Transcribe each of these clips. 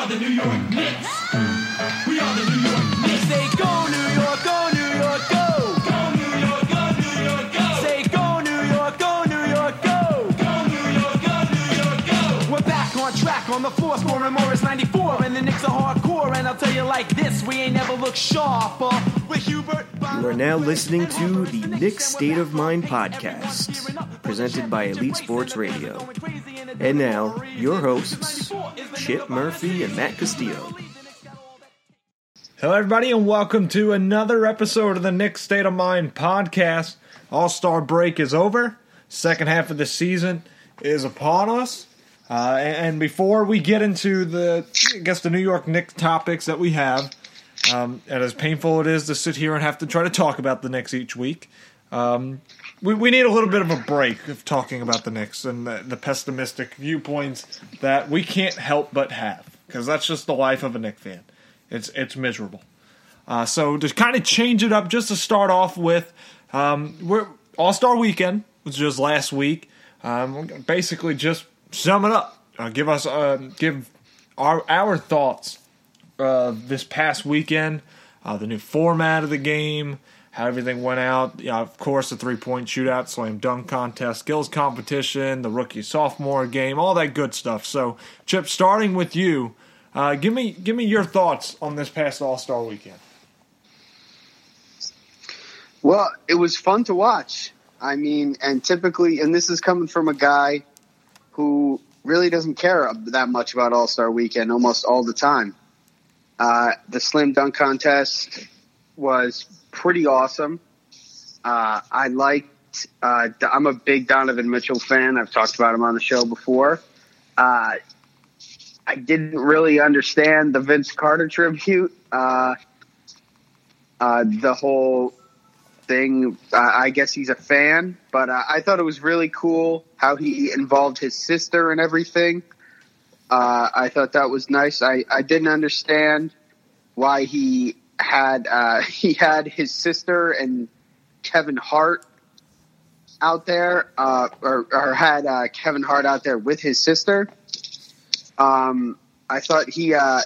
are the New York Knicks. We are the New York Knicks. Say go New York, go New York, go. Go New York, go New York, go. Say go New York, go New York, go. Go New York, go New York, go. We're back on track on the floor, scoring Morris 94, and the Knicks are hardcore. And I'll tell you like this, we ain't never looked sharper. With Hubert. You are now listening to the Nick State of Mind podcast, presented by Elite Sports Radio. And now, your hosts, Chip Murphy and Matt Castillo. Hello, everybody, and welcome to another episode of the Nick State of Mind podcast. All Star break is over. Second half of the season is upon us. Uh, and before we get into the, I guess, the New York Knicks topics that we have, um, and as painful it is to sit here and have to try to talk about the Knicks each week, um, we, we need a little bit of a break of talking about the Knicks and the, the pessimistic viewpoints that we can't help but have because that's just the life of a Knicks fan. It's it's miserable. Uh, so to kind of change it up, just to start off with, um, we're All Star Weekend which was just last week. Um, basically, just sum it up. Uh, give us uh, give our our thoughts uh, this past weekend, uh, the new format of the game, how everything went out. Yeah, of course, the three point shootout, slam dunk contest, skills competition, the rookie sophomore game, all that good stuff. So, Chip, starting with you, uh, give me give me your thoughts on this past All Star weekend. Well, it was fun to watch. I mean, and typically, and this is coming from a guy who really doesn't care that much about All Star Weekend almost all the time. Uh, the slam dunk contest was pretty awesome. Uh, I liked. Uh, I'm a big Donovan Mitchell fan. I've talked about him on the show before. Uh, I didn't really understand the Vince Carter tribute. Uh, uh, the whole thing. I guess he's a fan, but uh, I thought it was really cool how he involved his sister and everything. I thought that was nice. I, I didn't understand why he had uh, he had his sister and Kevin Hart out there, uh, or, or had uh, Kevin Hart out there with his sister. Um, I thought he uh,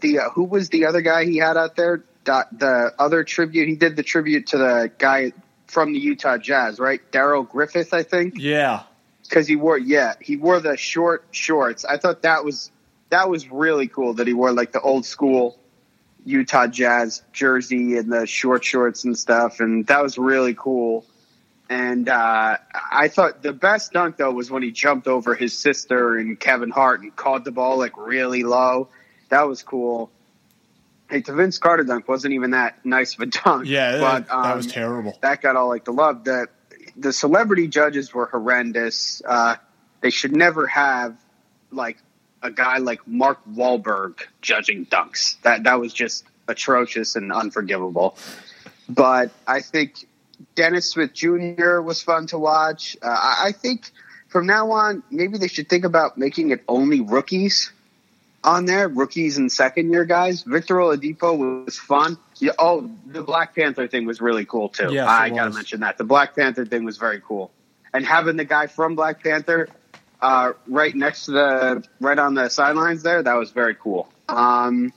the uh, who was the other guy he had out there? The, the other tribute he did the tribute to the guy from the Utah Jazz, right? Darrell Griffith, I think Yeah, because he wore yeah he wore the short shorts. I thought that was that was really cool that he wore like the old school Utah Jazz jersey and the short shorts and stuff, and that was really cool. And uh, I thought the best dunk though was when he jumped over his sister and Kevin Hart and caught the ball like really low. That was cool. Hey, the Vince Carter dunk wasn't even that nice of a dunk. yeah, but, that, that was um, terrible. that got all like the love. The the celebrity judges were horrendous. Uh, they should never have like a guy like Mark Wahlberg judging dunks. That that was just atrocious and unforgivable. But I think Dennis Smith Jr. was fun to watch. Uh, I, think from now on, maybe they should think about making it only rookies on there, rookies and second year guys. Victor Oladipo was fun. Yeah, oh, the Black Panther thing was really cool too. Yes, I gotta mention that. The Black Panther thing was very cool. And having the guy from Black Panther uh, right next to the right on the sidelines there, that was very cool. Um,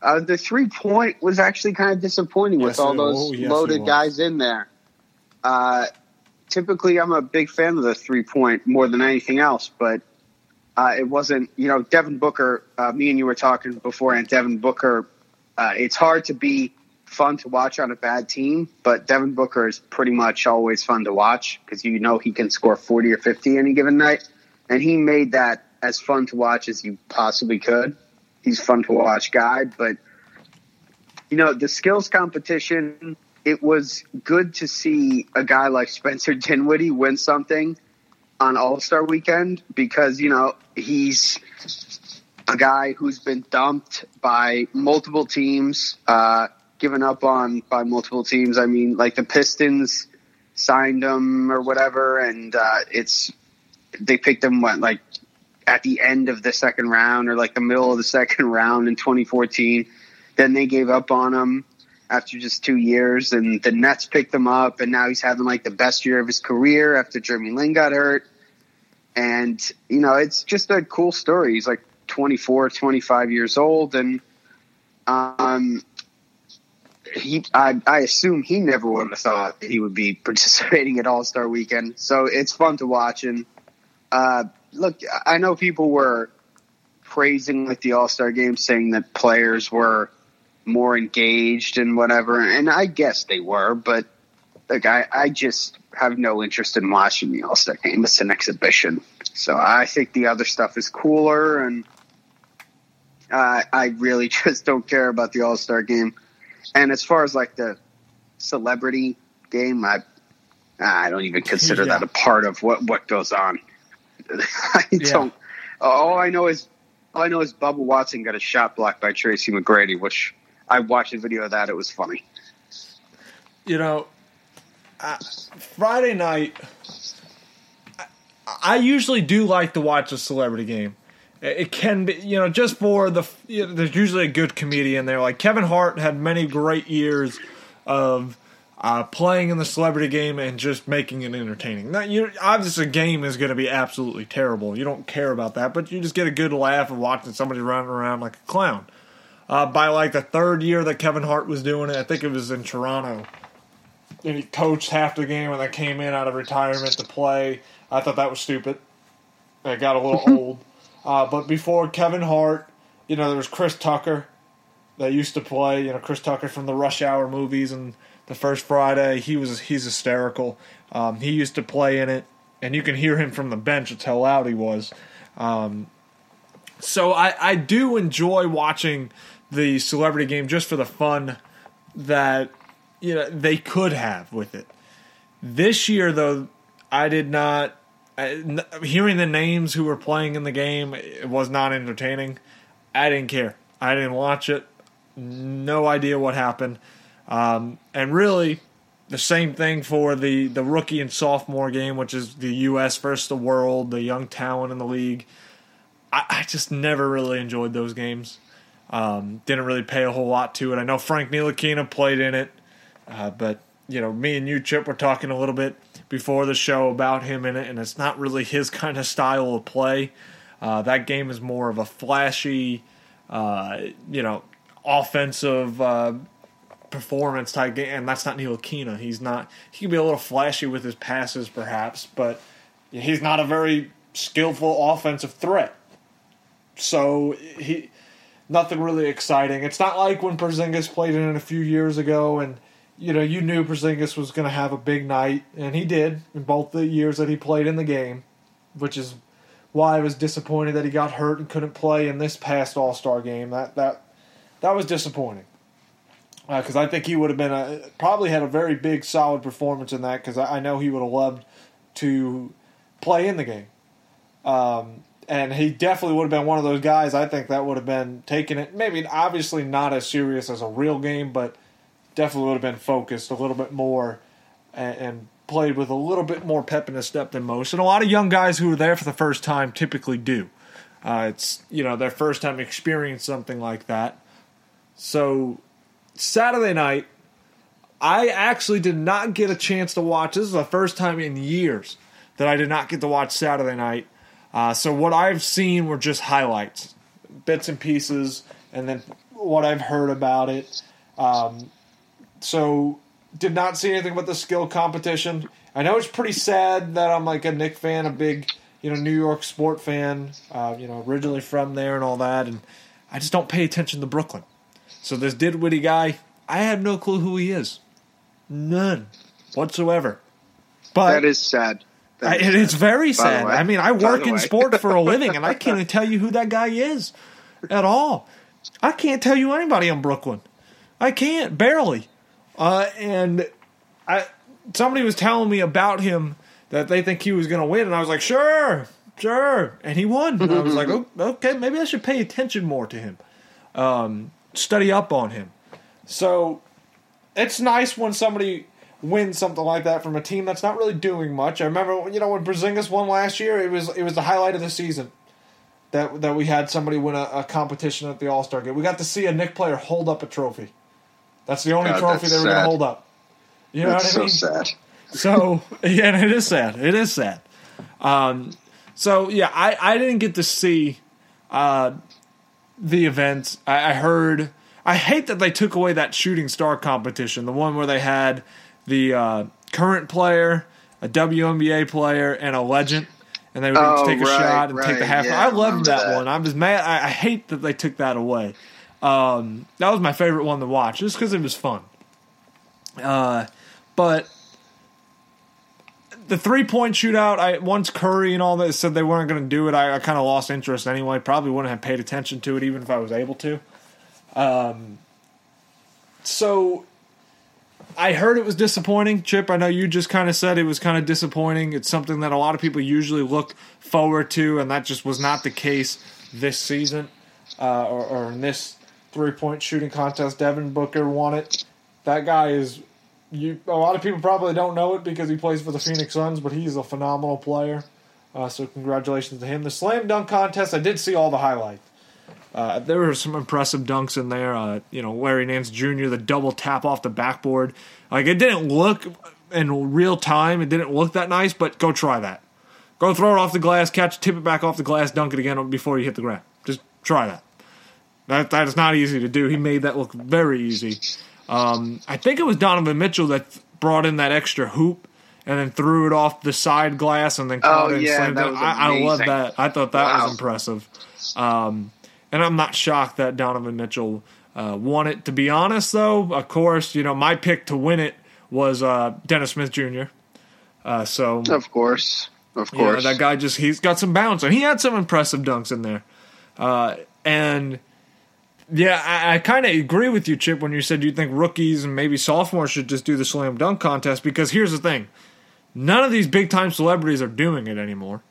uh, the three point was actually kind of disappointing Yes, with all those oh, yes, loaded guys in there. Uh, typically, I'm a big fan of the three point more than anything else, but uh, it wasn't. You know, Devin Booker. Uh, me and you were talking before, and Devin Booker. Uh, it's hard to be fun to watch on a bad team, but Devin Booker is pretty much always fun to watch because you know he can score 40 or 50 any given night, and he made that as fun to watch as you possibly could. He's fun to watch guy, but you know the skills competition. It was good to see a guy like Spencer Dinwiddie win something on All Star Weekend because you know he's a guy who's been dumped by multiple teams, uh, given up on by multiple teams. I mean, like the Pistons signed him or whatever, and uh, it's they picked him what like at the end of the second round or like the middle of the second round in 2014. Then they gave up on him after just two years, and the Nets picked him up, and now he's having like the best year of his career after Jeremy Lin got hurt. And you know, it's just a cool story. He's like 24, 25 years old, and um, he I, I assume he never would have thought he would be participating at All Star Weekend. So it's fun to watch. And uh, look, I know people were praising like the All Star game, saying that players were more engaged and whatever, and I guess they were, but like I, I just have no interest in watching the All Star game. It's an exhibition, so I think the other stuff is cooler, and uh, I really just don't care about the All Star game. And as far as like the celebrity game, I I don't even consider Yeah. that a part of what what goes on. I Yeah. don't. All I know is all I know is Bubba Watson got a shot blocked by Tracy McGrady, which I watched a video of that. It was funny. you know, uh, Friday night, I, I usually do like to watch a celebrity game. It can be, you know, just for the. You know, there's usually a good comedian there. Like Kevin Hart had many great years of uh, playing in the celebrity game and just making it entertaining. Now, you obviously, a game is going to be absolutely terrible. You don't care about that, but you just get a good laugh of watching somebody running around like a clown. Uh, by like the third year that Kevin Hart was doing it, I think it was in Toronto and he coached half the game and then came in out of retirement to play. I thought that was stupid. It got a little old. Uh, but before Kevin Hart, you know, there was Chris Tucker that used to play. You know, Chris Tucker from the Rush Hour movies and the First Friday. He was he's hysterical. Um, he used to play in it, and you can hear him from the bench. It's how loud he was. Um, so I, I do enjoy watching the celebrity game just for the fun that you know they could have with it. This year, though, I did not. Hearing the names who were playing in the game it was not entertaining. I didn't care. I didn't watch it. No idea what happened. Um, and really, the same thing for the the rookie and sophomore game, which is the U.S. versus the world, the young talent in the league. I, I just never really enjoyed those games. Um, didn't really pay a whole lot to it. I know Frank Ntilikina played in it, uh, but you know, me and you, Chip, were talking a little bit before the show about him in it, and it's not really his kind of style of play. Uh, that game is more of a flashy, uh, you know, offensive uh, performance type game, and that's not Ntilikina. He's not. He can be a little flashy with his passes, perhaps, but he's not a very skillful offensive threat. So he nothing really exciting. It's not like when Porzingis played in it a few years ago, and you know you knew Porzingis was going to have a big night, and he did in both the years that he played in the game, which is why I was disappointed that he got hurt and couldn't play in this past All Star game. That that that was disappointing because I think he would have been a probably had a very big solid performance in that because I, I know he would have loved to play in the game. Um, and he definitely would have been one of those guys. I think that would have been taking it, maybe obviously not as serious as a real game, but definitely would have been focused a little bit more and, and played with a little bit more pep in his step than most. And a lot of young guys who are there for the first time typically do. Uh, it's you know their first time experience something like that. So Saturday night, I actually did not get a chance to watch. This is the first time in years that I did not get to watch Saturday night. Uh, so what I've seen were just highlights, bits and pieces, and then what I've heard about it. Um, so did not see anything about the skill competition. I know it's pretty sad that I'm like a Knick fan, a big you know New York sport fan, uh, you know originally from there and all that, and I just don't pay attention to Brooklyn. So this Dinwiddie guy, I have no clue who he is, none whatsoever. But That is sad. That I, it is sad. very sad. I mean, I work in sport for a living, and I can't tell you who that guy is at all. I can't tell you anybody in Brooklyn. I can't barely. Uh, and I somebody was telling me about him that they think he was going to win, and I was like, sure, sure, and he won. And I was like, oh, okay, maybe I should pay attention more to him, um, study up on him. So it's nice when somebody wins something like that from a team that's not really doing much. I remember, you know, when Porzingis won last year, it was it was the highlight of the season that that we had somebody win a, a competition at the All Star game. We got to see a Knick player hold up a trophy. That's the only God, trophy they were going to hold up. You know That's what I mean? so sad. So yeah, it is sad. It is sad. Um, so yeah, I, I didn't get to see uh, the events. I, I heard. I hate that they took away that shooting star competition, the one where they had the uh, current player, a WNBA player, and a legend, and they would Oh, take a right, shot and take the half. yeah, I loved that, that. one. I'm just mad. I, I hate that they took that away. Um, that was my favorite one to watch, just because it was fun. Uh, but the three point shootout, I once Curry and all that said they weren't going to do it. I, I kind of lost interest anyway. Probably wouldn't have paid attention to it even if I was able to. Um, so I heard it was disappointing. Chip, I know you just kind of said it was kind of disappointing. It's something that a lot of people usually look forward to, and that just was not the case this season uh, or, or in this three point shooting contest. Devin Booker won it. That guy is you. A lot of people probably don't know it because he plays for the Phoenix Suns, but he's a phenomenal player. Uh, so congratulations to him. The slam dunk contest, I did see all the highlights. Uh, there were some impressive dunks in there. Uh, you know, Larry Nance Jr. the double tap off the backboard. Like it didn't look in real time. It didn't look that nice, but go try that. Go throw it off the glass, catch, tip it back off the glass, dunk it again before you hit the ground. Just try that. That that is not easy to do. He made that look very easy. Um, I think it was Donovan Mitchell that brought in that extra hoop and then threw it off the side glass and then caught Oh, it and yeah, slammed that it. I, I love that. I thought that Wow. was impressive. Um, and I'm not shocked that Donovan Mitchell uh, won it. To be honest, though, of course, you know my pick to win it was uh, Dennis Smith Jr. Uh, so Of course, of course. that guy just he's got some bounce and he had some impressive dunks in there. Uh, and yeah, I, I kind of agree with you, Chip, when you said you think rookies and maybe sophomores should just do the slam dunk contest because here's the thing: none of these big time celebrities are doing it anymore.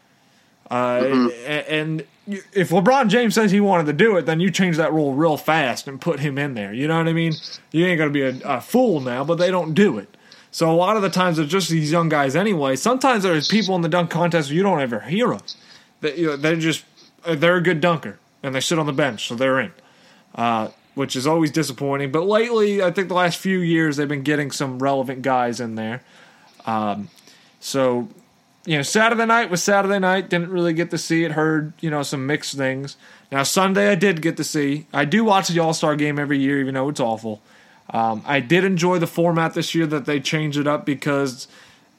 Uh, a- and if LeBron James says he wanted to do it, then you change that rule real fast and put him in there. You know what I mean? You ain't gonna be a, a fool now, but they don't do it. So a lot of the times it's just these young guys anyway. Sometimes there's people in the dunk contest you don't ever hear of. That you know, they're just they're a good dunker and they sit on the bench, so they're in, uh, which is always disappointing. But lately, I think the last few years they've been getting some relevant guys in there. Um, so you know, Saturday night was Saturday night. Didn't really get to see it. Heard you know some mixed things. Now Sunday I did get to see. I do watch the All Star game every year, even though it's awful. Um, I did enjoy the format this year that they changed it up because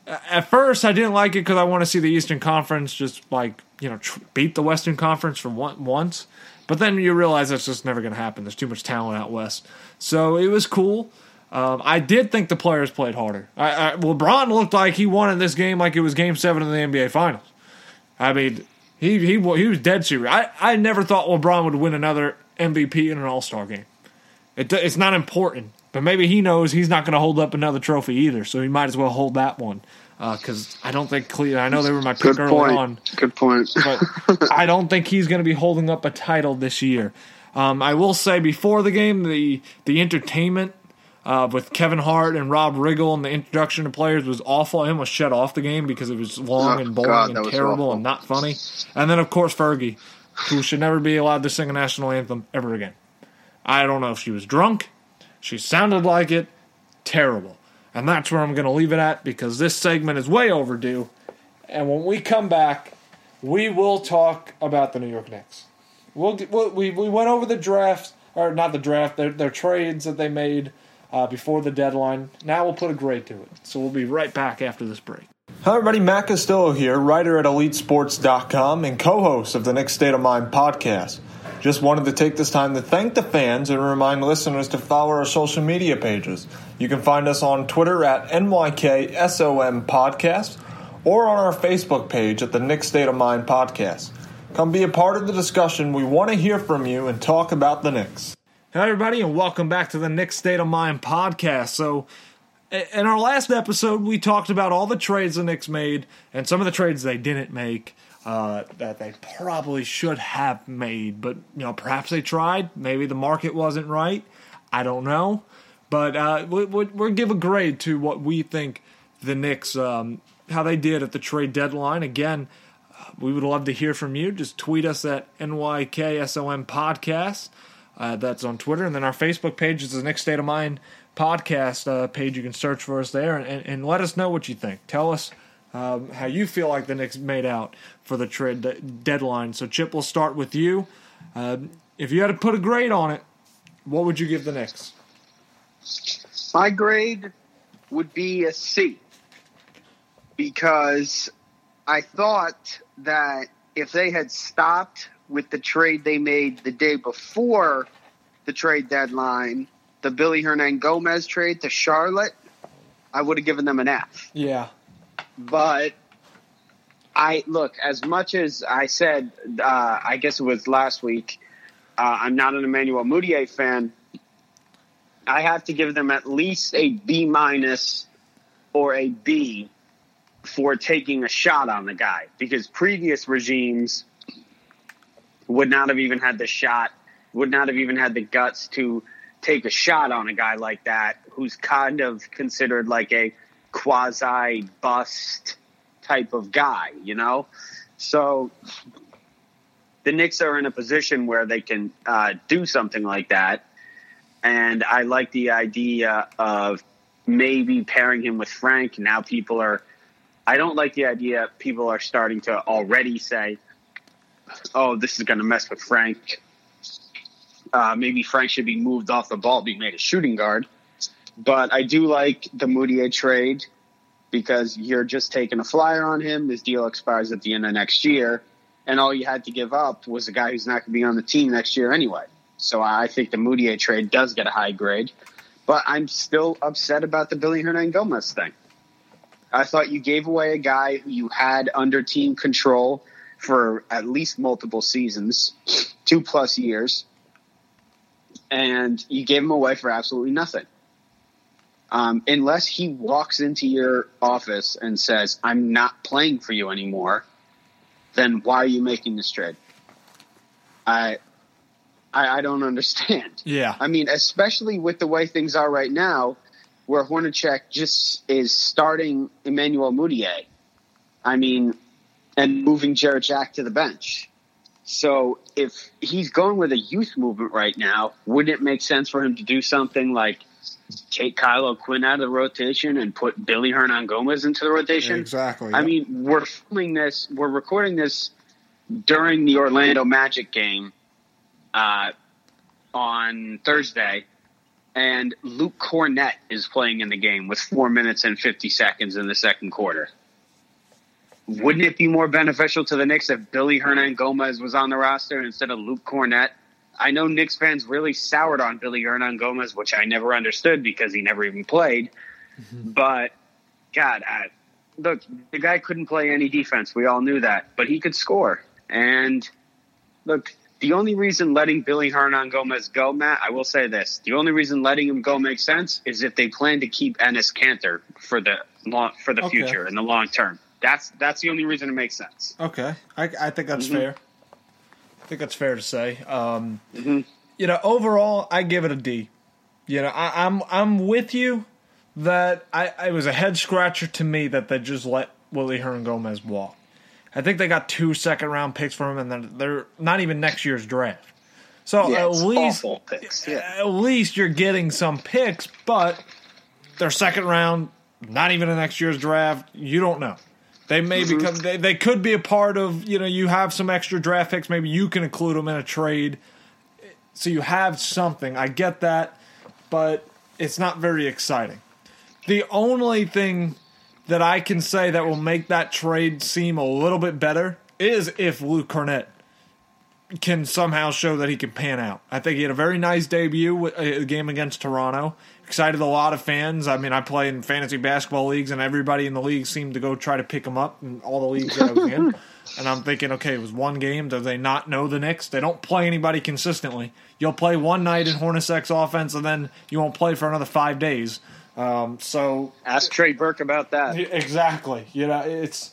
uh, at first I didn't like it because I want to see the Eastern Conference just like you know tr- beat the Western Conference for one, once. But then you realize that's just never going to happen. There's too much talent out west. So it was cool. Um, I did think the players played harder. I, I, LeBron looked like he in this game like it was Game Seven of the NBA Finals. I mean, he he he was dead serious. I, I never thought LeBron would win another MVP in an All Star game. It, it's not important, but maybe he knows he's not going to hold up another trophy either, so he might as well hold that one. Because I don't think Cleveland. I know they were my pick Good early point. on, Good point. but I don't think he's going to be holding up a title this year. Um, I will say before the game, the the entertainment uh, with Kevin Hart and Rob Riggle and the introduction to players was awful. I almost shut off the game because it was long Oh, and boring God, and terrible awful. and not funny. And then of course Fergie, who should never be allowed to sing a national anthem ever again. I don't know if she was drunk. She sounded like it. Terrible. And that's where I'm going to leave it at because this segment is way overdue. And when we come back, we will talk about the New York Knicks. We'll, we we went over the draft, or not the draft, their their trades that they made uh, before the deadline. Now we'll put a grade to it. So we'll be right back after this break. Hi everybody, Matt Castillo here, writer at EliteSports.com and co-host of the Knicks State of Mind podcast. Just wanted to take this time to thank the fans and remind listeners to follow our social media pages. You can find us on Twitter at NYKSOM Podcast or on our Facebook page at the Knicks State of Mind podcast. Come be a part of the discussion. We want to hear from you and talk about the Knicks. Hi everybody, and welcome back to the Knicks State of Mind podcast. So, in our last episode, we talked about all the trades the Knicks made and some of the trades they didn't make uh, that they probably should have made. But you know, perhaps they tried. Maybe the market wasn't right. I don't know. But uh, we, we, we'll give a grade to what we think the Knicks um, how they did at the trade deadline. Again, uh, we would love to hear from you. Just tweet us at NYKSOM Podcast. Uh, that's on Twitter. And then our Facebook page is the Knicks State of Mind podcast uh, page. You can search for us there and, and, and let us know what you think. Tell us um, how you feel like the Knicks made out for the trade de- deadline. So, Chip, we'll start with you. Um, if you had to put a grade on it, what would you give the Knicks? My grade would be a C because I thought that if they had stopped with the trade they made the day before the trade deadline, the Billy Hernangomez trade to Charlotte, I would have given them an F. Yeah. But I look as much as I said. Uh, I guess it was last week. Uh, I'm not an Emmanuel Mudiay fan. I have to give them at least a B minus or a B for taking a shot on the guy because previous regimes would not have even had the shot, would not have even had the guts to take a shot on a guy like that who's kind of considered like a quasi bust type of guy, you know? So the Knicks are in a position where they can uh, do something like that. And I like the idea of maybe pairing him with Frank. Now people are, I don't like the idea people are starting to already say, oh, this is going to mess with Frank. Uh, maybe Frank should be moved off the ball, be made a shooting guard. But I do like the Mudiay trade because you're just taking a flyer on him. His deal expires at the end of next year, and all you had to give up was a guy who's not going to be on the team next year anyway. So I think the Mudiay trade does get a high grade, but I'm still upset about the Billy Hernangomez thing. I thought you gave away a guy who you had under team control for at least multiple seasons, two plus years, and you gave him away for absolutely nothing. Um, unless he walks into your office and says, "I'm not playing for you anymore," then why are you making this trade? I, I, I don't understand. Yeah. I mean, especially with the way things are right now, where Hornacek just is starting Emmanuel Mudiay. I mean, and moving Jarrett Jack to the bench. So if he's going with a youth movement right now, wouldn't it make sense for him to do something like take Kyle O'Quinn out of the rotation and put Billy Hernangomez into the rotation? Exactly. I mean, we're filming this, we're recording this during the Orlando Magic game uh, on Thursday, and Luke Kornet is playing in the game with four minutes and 50 seconds in the second quarter. Wouldn't it be more beneficial to the Knicks if Billy Hernangomez was on the roster instead of Luke Kornet? I know Knicks fans really soured on Billy Hernangomez, which I never understood because he never even played. But God, I, look, the guy couldn't play any defense. We all knew that, but he could score. And look, the only reason letting Billy Hernangomez go, Matt, I will say this: the only reason letting him go makes sense is if they plan to keep Enes Kanter for the long, for the Okay. future in the long term. That's that's the only reason it makes sense. Okay, I, I think that's fair. I think that's fair to say. Um, Mhm. You know, overall, I give it a D. You know, I, I'm I'm with you that I it was a head scratcher to me that they just let Willie Hernangomez walk. I think they got two second round picks for him, and then they're not even next year's draft. So Yeah, at least picks. Yeah. at least you're getting some picks, but their second round, not even in next year's draft. You don't know. They may Mm-hmm. become. They, they could be a part of. You know, you have some extra draft picks. Maybe you can include them in a trade, so you have something. I get that, but it's not very exciting. The only thing that I can say that will make that trade seem a little bit better is if Luke Kornet can somehow show that he can pan out. I think he had a very nice debut with uh, a game against Toronto. Excited a lot of fans. I mean, I play in fantasy basketball leagues, and everybody in the league seemed to go try to pick him up in all the leagues that I was in. And I'm thinking, okay, it was one game. Do they not know the Knicks? They don't play anybody consistently. You'll play one night in Hornacek's offense, and then you won't play for another five days. Um, so Ask Trey Burke about that. Exactly. You know, it's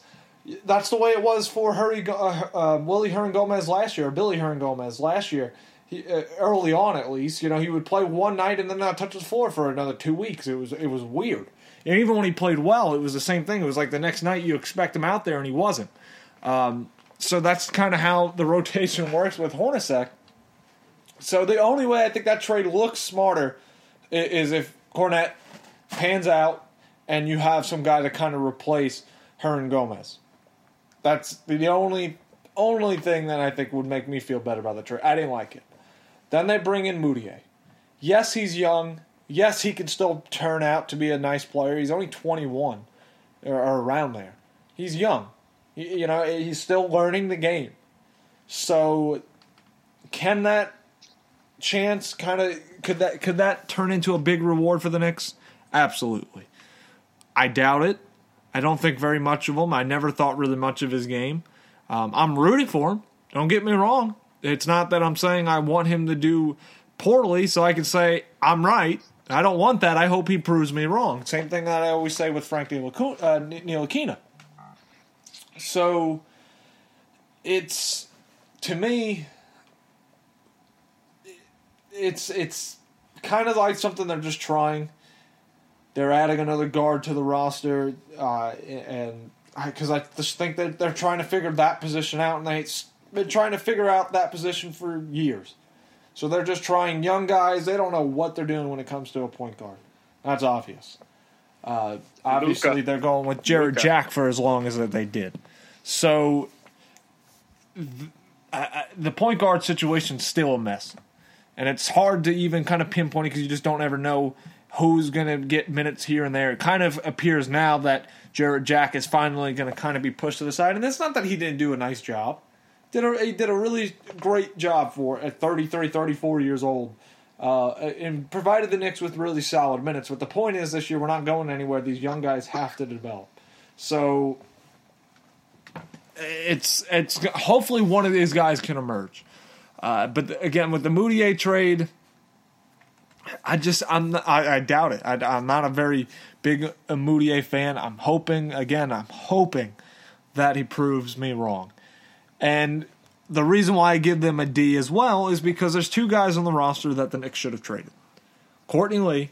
that's the way it was for Hurry, uh, uh, Willie Hernangomez last year, or Billy Hernangomez last year. He, uh, early on, at least, you know, he would play one night and then not touch his floor for another two weeks. It was it was weird. And even when he played well, it was the same thing. It was like the next night you expect him out there and he wasn't. Um, so that's kind of how the rotation works with Hornacek. So the only way I think that trade looks smarter is if Kornet pans out and you have some guy to kind of replace Hernangomez. That's the only only thing that I think would make me feel better about the trade. I didn't like it. Then they bring in Mudiay. Yes, he's young. Yes, he can still turn out to be a nice player. He's only 21 or, or around there. He's young. He- you know, he's still learning the game. So, can that chance kind of could that could that turn into a big reward for the Knicks? Absolutely. I doubt it. I don't think very much of him. I never thought really much of his game. Um, I'm rooting for him. Don't get me wrong. It's not that I'm saying I want him to do poorly so I can say I'm right. I don't want that. I hope he proves me wrong. Same thing that I always say with Frank. Uh, Ntilikina. So it's to me, it's it's kind of like something they're just trying. They're adding another guard to the roster, uh, and because I, just think that they're trying to figure that position out, and they've been trying to figure out that position for years. So they're just trying young guys. They don't know what they're doing when it comes to a point guard. That's obvious. Uh, obviously, Luka. they're going with Jarrett Luka. Jack for as long as that they did. So th- I, I, the point guard situation's still a mess, and it's hard to even kind of pinpoint it because you just don't ever know who's going to get minutes here and there. It kind of appears now that Jarrett Jack is finally going to kind of be pushed to the side, and it's not that he didn't do a nice job. Did a, he did a really great job for at 33, 34 years old. Uh, and provided the Knicks with really solid minutes. But the point is, this year we're not going anywhere. These young guys have to develop. So it's it's hopefully one of these guys can emerge. Uh, but again, with the Mudiay trade, I just I'm I, I doubt it. I, I'm not a very big Mudiay fan. I'm hoping again. I'm hoping that he proves me wrong. And the reason why I give them a D as well is because there's two guys on the roster that the Knicks should have traded: Courtney Lee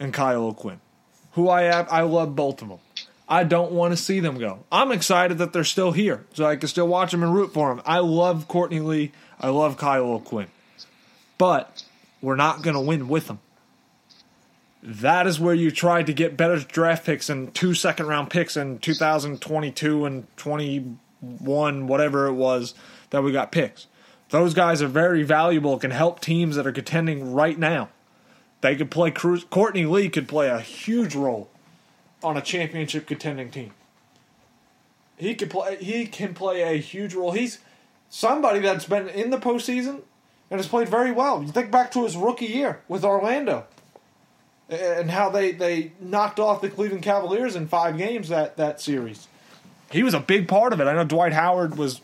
and Kyle O'Quinn, who I have, I love both of them. I don't want to see them go. I'm excited that they're still here, so I can still watch them and root for them. I love Courtney Lee. I love Kyle O'Quinn, but we're not going to win with them. That is where you try to get better draft picks and two second round picks in 2022 and 21, whatever it was that we got picks. Those guys are very valuable, can help teams that are contending right now. They could play, Courtney Lee could play a huge role on a championship contending team. He could play. He can play a huge role. He's somebody that's been in the postseason and has played very well. You think back to his rookie year with Orlando and how they, they knocked off the Cleveland Cavaliers in five games that, that series. He was a big part of it. I know Dwight Howard was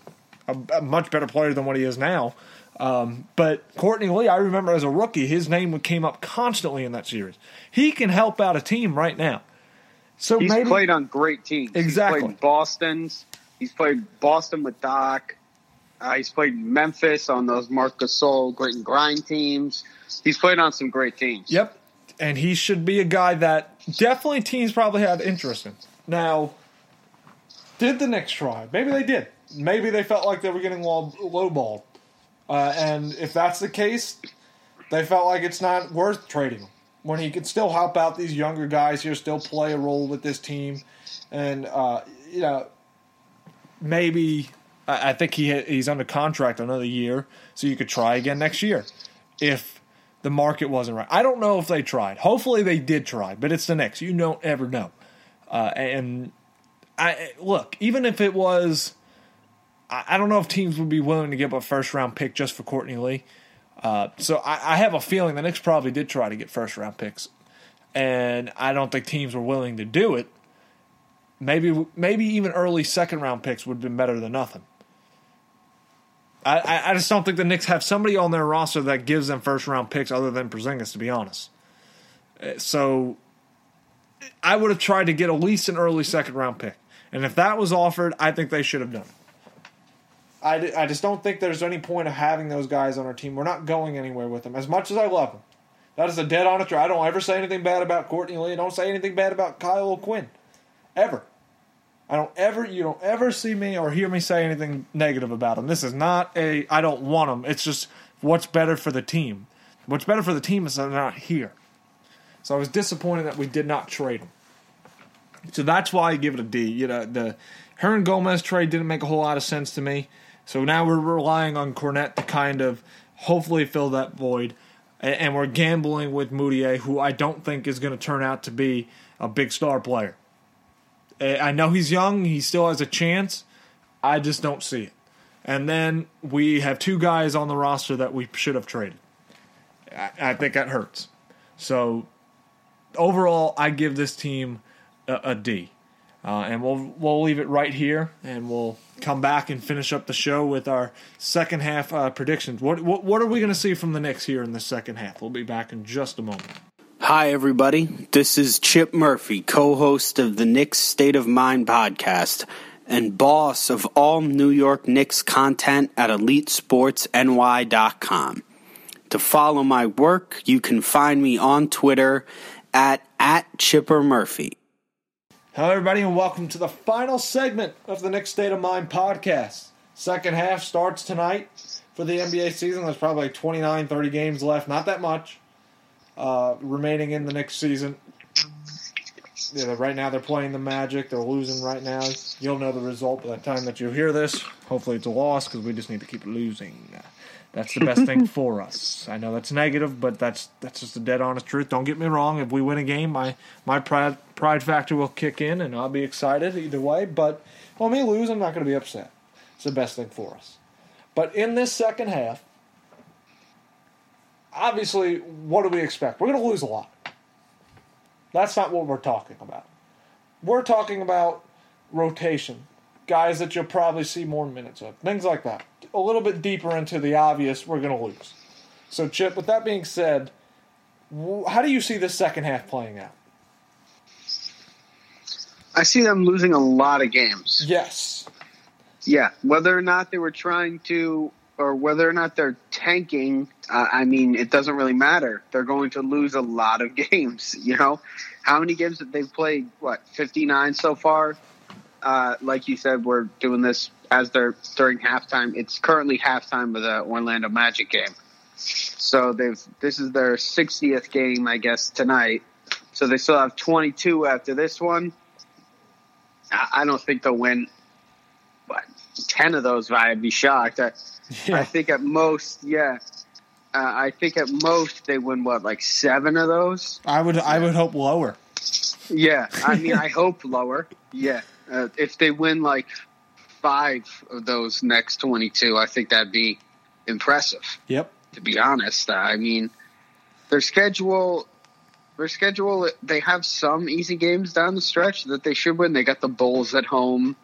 a, a much better player than what he is now. Um, but Courtney Lee, I remember as a rookie, his name came up constantly in that series. He can help out a team right now. So He's maybe played on great teams. Exactly. He's played Boston's. He's played Boston with Doc. Uh, he's played Memphis on those Marc Gasol Grit and Grind teams. He's played on some great teams. Yep. And he should be a guy that definitely teams probably have interest in. Now, did the Knicks try? Maybe they did. Maybe they felt like they were getting low, lowballed. Uh, and if that's the case, they felt like it's not worth trading him. When he could still help out these younger guys here, still play a role with this team. And, uh, you know, maybe I I think he he's under contract another year, so you could try again next year if the market wasn't right. I don't know if they tried. Hopefully they did try, but it's the Knicks. You don't ever know. Uh, and I look, even if it was, I, don't know if teams would be willing to give a first round pick just for Courtney Lee. Uh, so I, I have a feeling the Knicks probably did try to get first round picks, and I don't think teams were willing to do it. Maybe maybe even early second round picks would have been better than nothing. I, I, just don't think the Knicks have somebody on their roster that gives them first round picks other than Porzingis, to be honest. Uh, So I would have tried to get at least an early second round pick. And if that was offered, I think they should have done it. I, I just don't think there's any point of having those guys on our team. We're not going anywhere with them. As much as I love them, that is a dead on truth. I don't ever say anything bad about Courtney Lee. I don't say anything bad about Kyle O'Quinn. Ever. I don't ever, you don't ever see me or hear me say anything negative about them. This is not a, I don't want them. It's just what's better for the team. What's better for the team is they're not here. So I was disappointed that we did not trade them. So that's why I give it a D. You know, the Hernangomez trade didn't make a whole lot of sense to me. So now we're relying on Kornet to kind of hopefully fill that void, and we're gambling with Mudiay, who I don't think is going to turn out to be a big star player. I I know he's young, he still has a chance. I just don't see it. And then we have two guys on the roster that we should have traded. I, I think that hurts. So overall, I give this team a, a D. Uh, and we'll we'll leave it right here, and we'll come back and finish up the show with our second half uh, predictions. What, what what are we going to see from the Knicks here in the second half? We'll be back in just a moment. Hi, everybody. This is Chip Murphy, co host of the Knicks State of Mind podcast and boss of all New York Knicks content at EliteSportsNY.com. To follow my work, you can find me on Twitter at, at Chipper Murphy. Hello, everybody, and welcome to the final segment of the Knicks State of Mind podcast. Second half starts tonight for the NBA season. There's probably 29, 30 games left, not that much uh, remaining in the next season. Yeah, right now they're playing the Magic. They're losing right now. You'll know the result by the time that you hear this. Hopefully, it's a loss because we just need to keep losing. That's the best thing for us. I know that's negative, but that's that's just the dead honest truth. Don't get me wrong. If we win a game, my my pride pride factor will kick in, and I'll be excited either way. But when we lose, I'm not going to be upset. It's the best thing for us. But in this second half, obviously, what do we expect? We're going to lose a lot. That's not what we're talking about. We're talking about rotation, guys that you'll probably see more minutes of, things like that. A little bit deeper into the obvious, we're going to lose. So, Chip, with that being said, how do you see this second half playing out? I see them losing a lot of games. Yes. Yeah, whether or not they were trying to, or whether or not they're tanking, uh, I mean, it doesn't really matter. They're going to lose a lot of games. You know, how many games that they've played? What, fifty nine so far? Uh, like you said, we're doing this as they're during halftime. It's currently halftime of the Orlando Magic game. So they've this is their 60th game, I guess, tonight. So they still have 22 after this one. I I don't think they'll win. But 10 of those, I'd be shocked. I think at most, yeah. Uh, I think at most they win what, like seven of those? I would I would hope lower. Yeah, I mean, I hope lower. Yeah, uh, if they win like five of those next twenty-two, I think that'd be impressive. Yep. To be honest, I mean, their schedule, their schedule, they have some easy games down the stretch that they should win. They got the Bulls at home.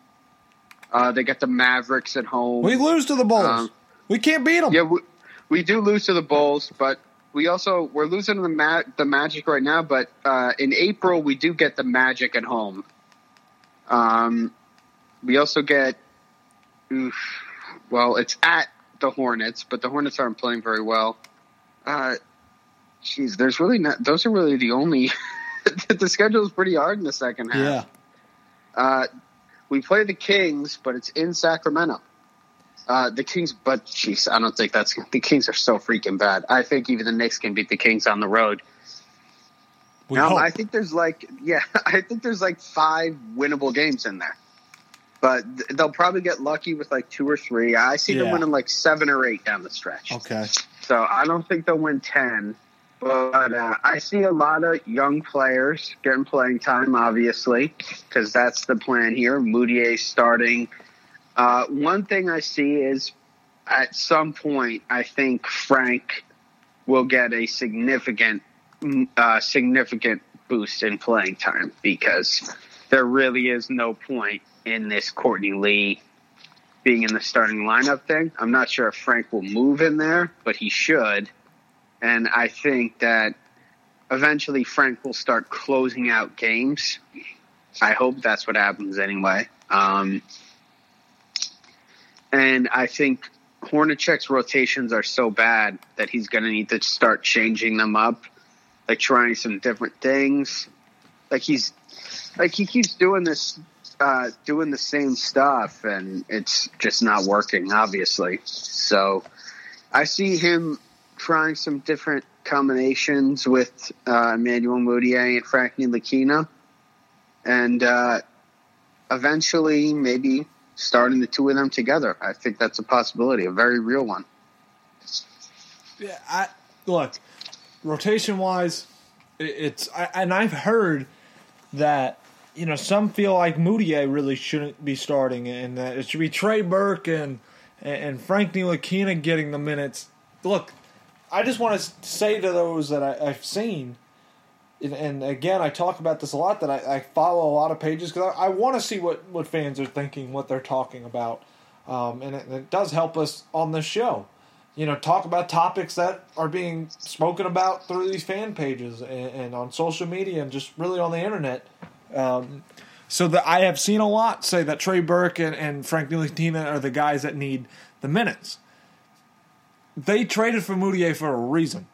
Uh, they got the Mavericks at home. We lose to the Bulls. Um, we can't beat them. Yeah, we, we do lose to the Bulls, but we also we're losing the Ma- the Magic right now. But uh, in April, we do get the Magic at home. Um, we also get, oof, well, it's at the Hornets, but the Hornets aren't playing very well. Uh, Jeez, there's really not. Those are really the only. the schedule is pretty hard in the second half. Yeah. Uh, we play the Kings, but it's in Sacramento. Uh, the Kings, but jeez, I don't think that's the Kings are so freaking bad. I think even the Knicks can beat the Kings on the road. We Now, hope. I think there's like, yeah, I think there's like five winnable games in there, but th- they'll probably get lucky with like two or three. I see them winning like seven or eight down the stretch. okay. So I don't think they'll win 10. But uh, I see a lot of young players getting playing time, obviously, because that's the plan here. Mudiay starting. Uh, one thing I see is at some point, I think Frank will get a significant, mm, uh, significant boost in playing time because there really is no point in this Courtney Lee being in the starting lineup thing. I'm not sure if Frank will move in there, but he should. And I think that eventually Frank will start closing out games. I hope that's what happens anyway. Um, and I think Hornacek's rotations are so bad that he's going to need to start changing them up, like trying some different things. Like he's, like he keeps doing this, uh, doing the same stuff, and it's just not working, obviously. So I see him trying some different combinations with uh, Emmanuel Mudiay and Frank Ntilikina. And uh, eventually, maybe starting the two of them together. I think that's a possibility, a very real one. Yeah, I look rotation wise, it's I, and I've heard that you know some feel like Mudiay really shouldn't be starting, and that it should be Trey Burke and and Frank Ntilikina getting the minutes. Look, I just want to say to those that I, I've seen, and, and again, I talk about this a lot. That I, I follow a lot of pages because I, I want to see what what fans are thinking, what they're talking about, um, and it, it does help us on this show you know, talk about topics that are being spoken about through these fan pages and, and on social media and just really on the internet. Um, so that I have seen a lot say that Trey Burke and, and Frank Ntilikina are the guys that need the minutes. They traded for Mudiay for a reason.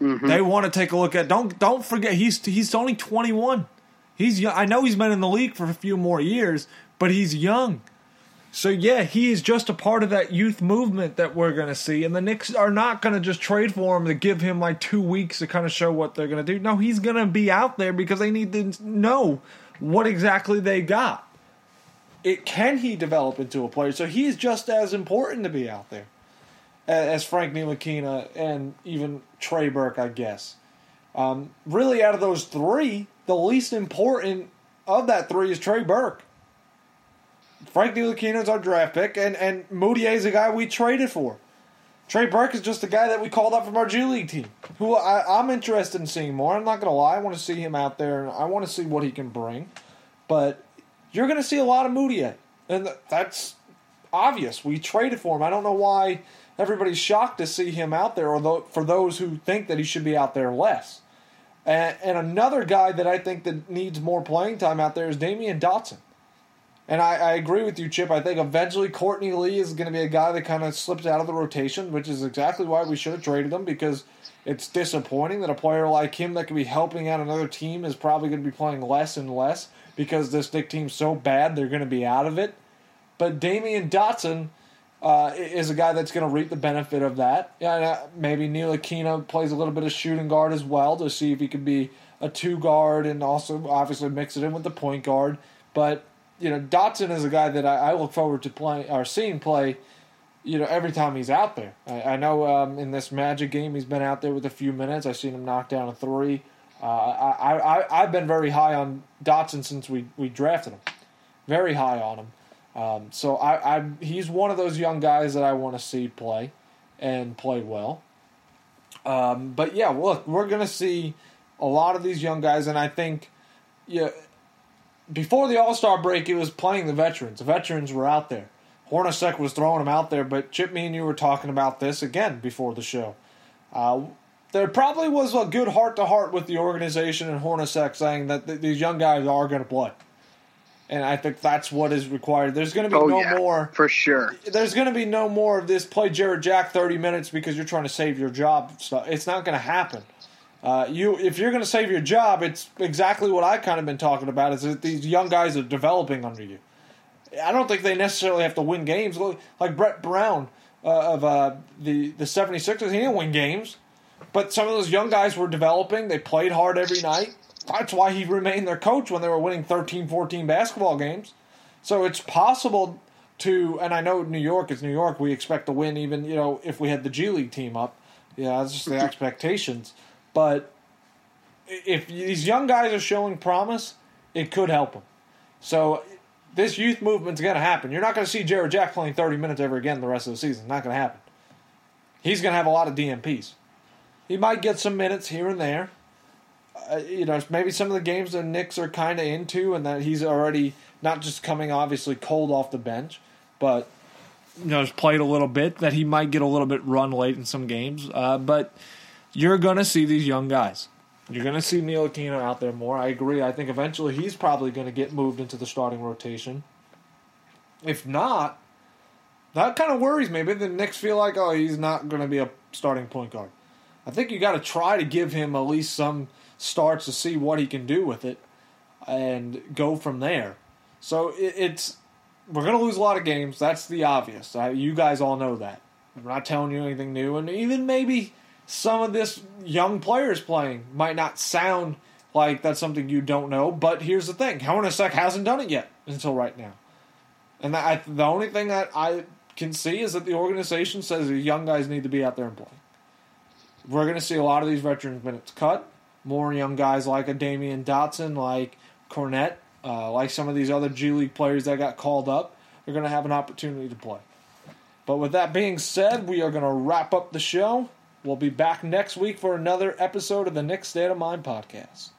Mm-hmm. They want to take a look at. Don't don't forget he's he's only twenty one. He's young. I know he's been in the league for a few more years, but he's young. So yeah, he is just a part of that youth movement that we're going to see, and the Knicks are not going to just trade for him to give him like two weeks to kind of show what they're going to do. No, he's going to be out there because they need to know what exactly they got. It can he develop into a player? So he's just as important to be out there as Frank Ntilikina and even Trey Burke, I guess. Um, really, out of those three, the least important of that three is Trey Burke. Frank Ntilikina is our draft pick, and and Mudiay is the guy we traded for. Trey Burke is just the guy that we called up from our G League team, who I, I'm interested in seeing more. I'm not going to lie, I want to see him out there, and I want to see what he can bring. But you're going to see a lot of Mudiay, and that's obvious. We traded for him. I don't know why everybody's shocked to see him out there, or for those who think that he should be out there less. And, and another guy that I think that needs more playing time out there is Damyean Dotson. And I, I agree with you, Chip. I think eventually Courtney Lee is going to be a guy that kind of slips out of the rotation, which is exactly why we should have traded him because it's disappointing that a player like him that could be helping out another team is probably going to be playing less and less because this Knick team's so bad they're going to be out of it. But Damyean Dotson uh, is a guy that's going to reap the benefit of that. Yeah, uh, maybe Ntilikina plays a little bit of shooting guard as well to see if he could be a two guard and also obviously mix it in with the point guard. But you know, Dotson is a guy that I, I look forward to playing or seeing play. You know, every time he's out there. I, I know um, in this Magic game he's been out there with a few minutes. I've seen him knock down a three. Uh, I, I I've been very high on Dotson since we, we drafted him, very high on him. Um, so I, I he's one of those young guys that I want to see play and play well. Um, but yeah, look, we're gonna see a lot of these young guys, and I think yeah, before the All Star break, it was playing the veterans. The veterans were out there. Hornacek was throwing them out there, but Chip, me and you were talking about this again before the show. Uh, there probably was a good heart to heart with the organization and Hornacek saying that th- these young guys are going to play. And I think that's what is required. There's going to be Oh, no yeah, more. for sure. There's going to be no more of this play Jarrett Jack 30 minutes because you're trying to save your job stuff. It's not going to happen. Uh, you, if you're going to save your job, it's exactly what I've kind of been talking about. Is that these young guys are developing under you. I don't think they necessarily have to win games. Look, Like Brett Brown uh, of uh, the the 76ers, he didn't win games, but some of those young guys were developing. They played hard every night. That's why he remained their coach when they were winning 13, 14 basketball games. So it's possible to, and I know New York is New York. We expect to win, even you know if we had the G League team up. Yeah, that's just the mm-hmm. expectations. But if these young guys are showing promise, it could help them. So this youth movement's going to happen. You're not going to see Jarrett Jack playing 30 minutes ever again the rest of the season. Not going to happen. He's going to have a lot of DNPs. He might get some minutes here and there. Uh, you know, maybe some of the games the Knicks are kind of into, and that he's already not just coming obviously cold off the bench, but you know, has played a little bit. That he might get a little bit run late in some games. Uh, but you're going to see these young guys. You're going to see Ntilikina out there more. I agree. I think eventually he's probably going to get moved into the starting rotation. If not, that kind of worries me. Maybe the Knicks feel like, oh, he's not going to be a starting point guard. I think you got to try to give him at least some starts to see what he can do with it, and go from there. So it, it's we're to lose a lot of games. That's the obvious. I, you guys all know that. I'm not telling you anything new, and even maybe some of this young players playing might not sound like that's something you don't know. But here's the thing: Hornacek hasn't done it yet until right now. And I, the only thing that I can see is that the organization says the young guys need to be out there and play. We're going to see a lot of these veterans minutes cut. More young guys like a Damyean Dotson, like Kornet, uh, like some of these other G League players that got called up, are going to have an opportunity to play. But with that being said, we are going to wrap up the show. We'll be back next week for another episode of the Knicks State of Mind podcast.